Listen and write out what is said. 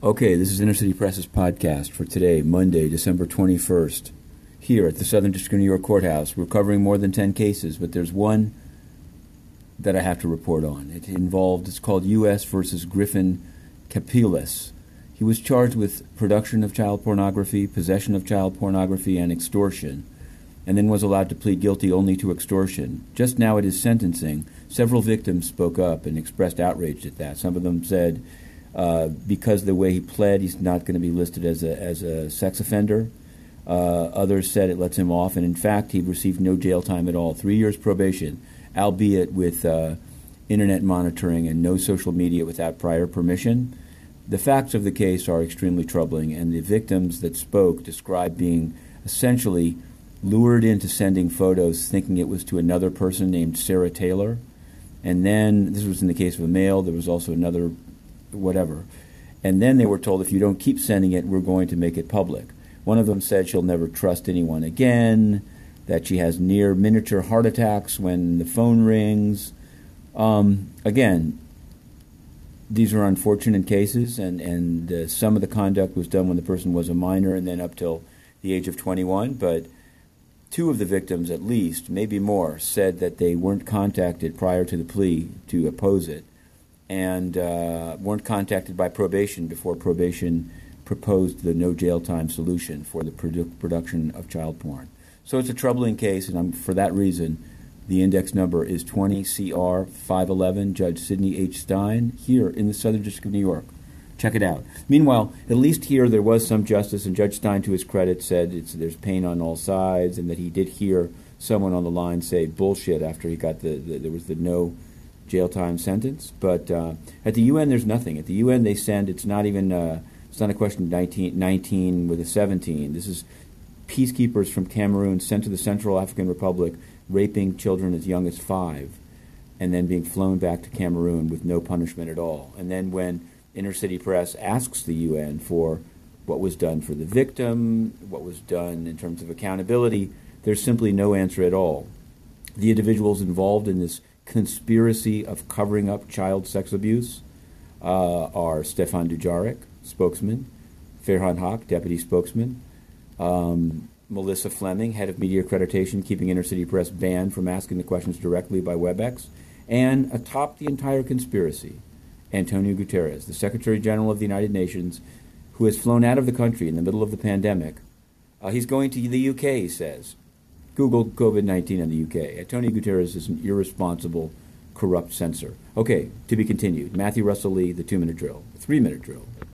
Okay, this is Inner City Press's podcast for today, Monday, December 21st. Here at the Southern District of New York Courthouse, we're covering more than 10 cases, but there's one that I have to report on. It involved, it's called U.S. versus Griffin Kapelus. He was charged with production of child pornography, possession of child pornography, and extortion, and then was allowed to plead guilty only to extortion. Just now at his sentencing, several victims spoke up and expressed outrage at that. Some of them said, uh, because of the way he pled, he's not going to be listed as a, as a sex offender. Uh, others said it lets him off, and in fact, he received no jail time at all. Three years probation, albeit with uh, internet monitoring and no social media without prior permission. The facts of the case are extremely troubling, and the victims that spoke described being essentially lured into sending photos thinking it was to another person named Sarah Taylor. And then, this was in the case of a male, there was also another whatever. And then they were told, if you don't keep sending it, we're going to make it public. One of them said she'll never trust anyone again, that she has near miniature heart attacks when the phone rings. Um, again, these are unfortunate cases, and, and uh, some of the conduct was done when the person was a minor and then up till the age of 21. But two of the victims, at least, maybe more, said that they weren't contacted prior to the plea to oppose it and uh, weren't contacted by probation before probation proposed the no jail time solution for the produ- production of child porn. So it's a troubling case, and I'm, for that reason, the index number is 20 CR 511, Judge Sidney H. Stein, here in the Southern District of New York. Check it out. Meanwhile, at least here there was some justice, and Judge Stein, to his credit, said there's pain on all sides, and that he did hear someone on the line say bullshit after he got the, the there was the no jail time sentence. But uh, at the UN, there's nothing. At the UN, they send. It's not even. Uh, it's not a question of 19, 19 with a 17. This is peacekeepers from Cameroon sent to the Central African Republic, raping children as young as five, and then being flown back to Cameroon with no punishment at all. And then when Inner City Press asks the UN for what was done for the victim, what was done in terms of accountability, there's simply no answer at all. The individuals involved in this conspiracy of covering up child sex abuse uh, are Stefan Dujarric, spokesman, Farhan Haq, deputy spokesman, um, Melissa Fleming, head of media accreditation, keeping Inner City Press banned from asking the questions directly by WebEx, and atop the entire conspiracy, Antonio Guterres, the Secretary General of the United Nations, who has flown out of the country in the middle of the pandemic. Uh, he's going to the UK, he says, Google COVID 19 in the UK. Tony Guterres is an irresponsible, corrupt censor. Okay, to be continued. Matthew Russell Lee, the two minute drill, three minute drill.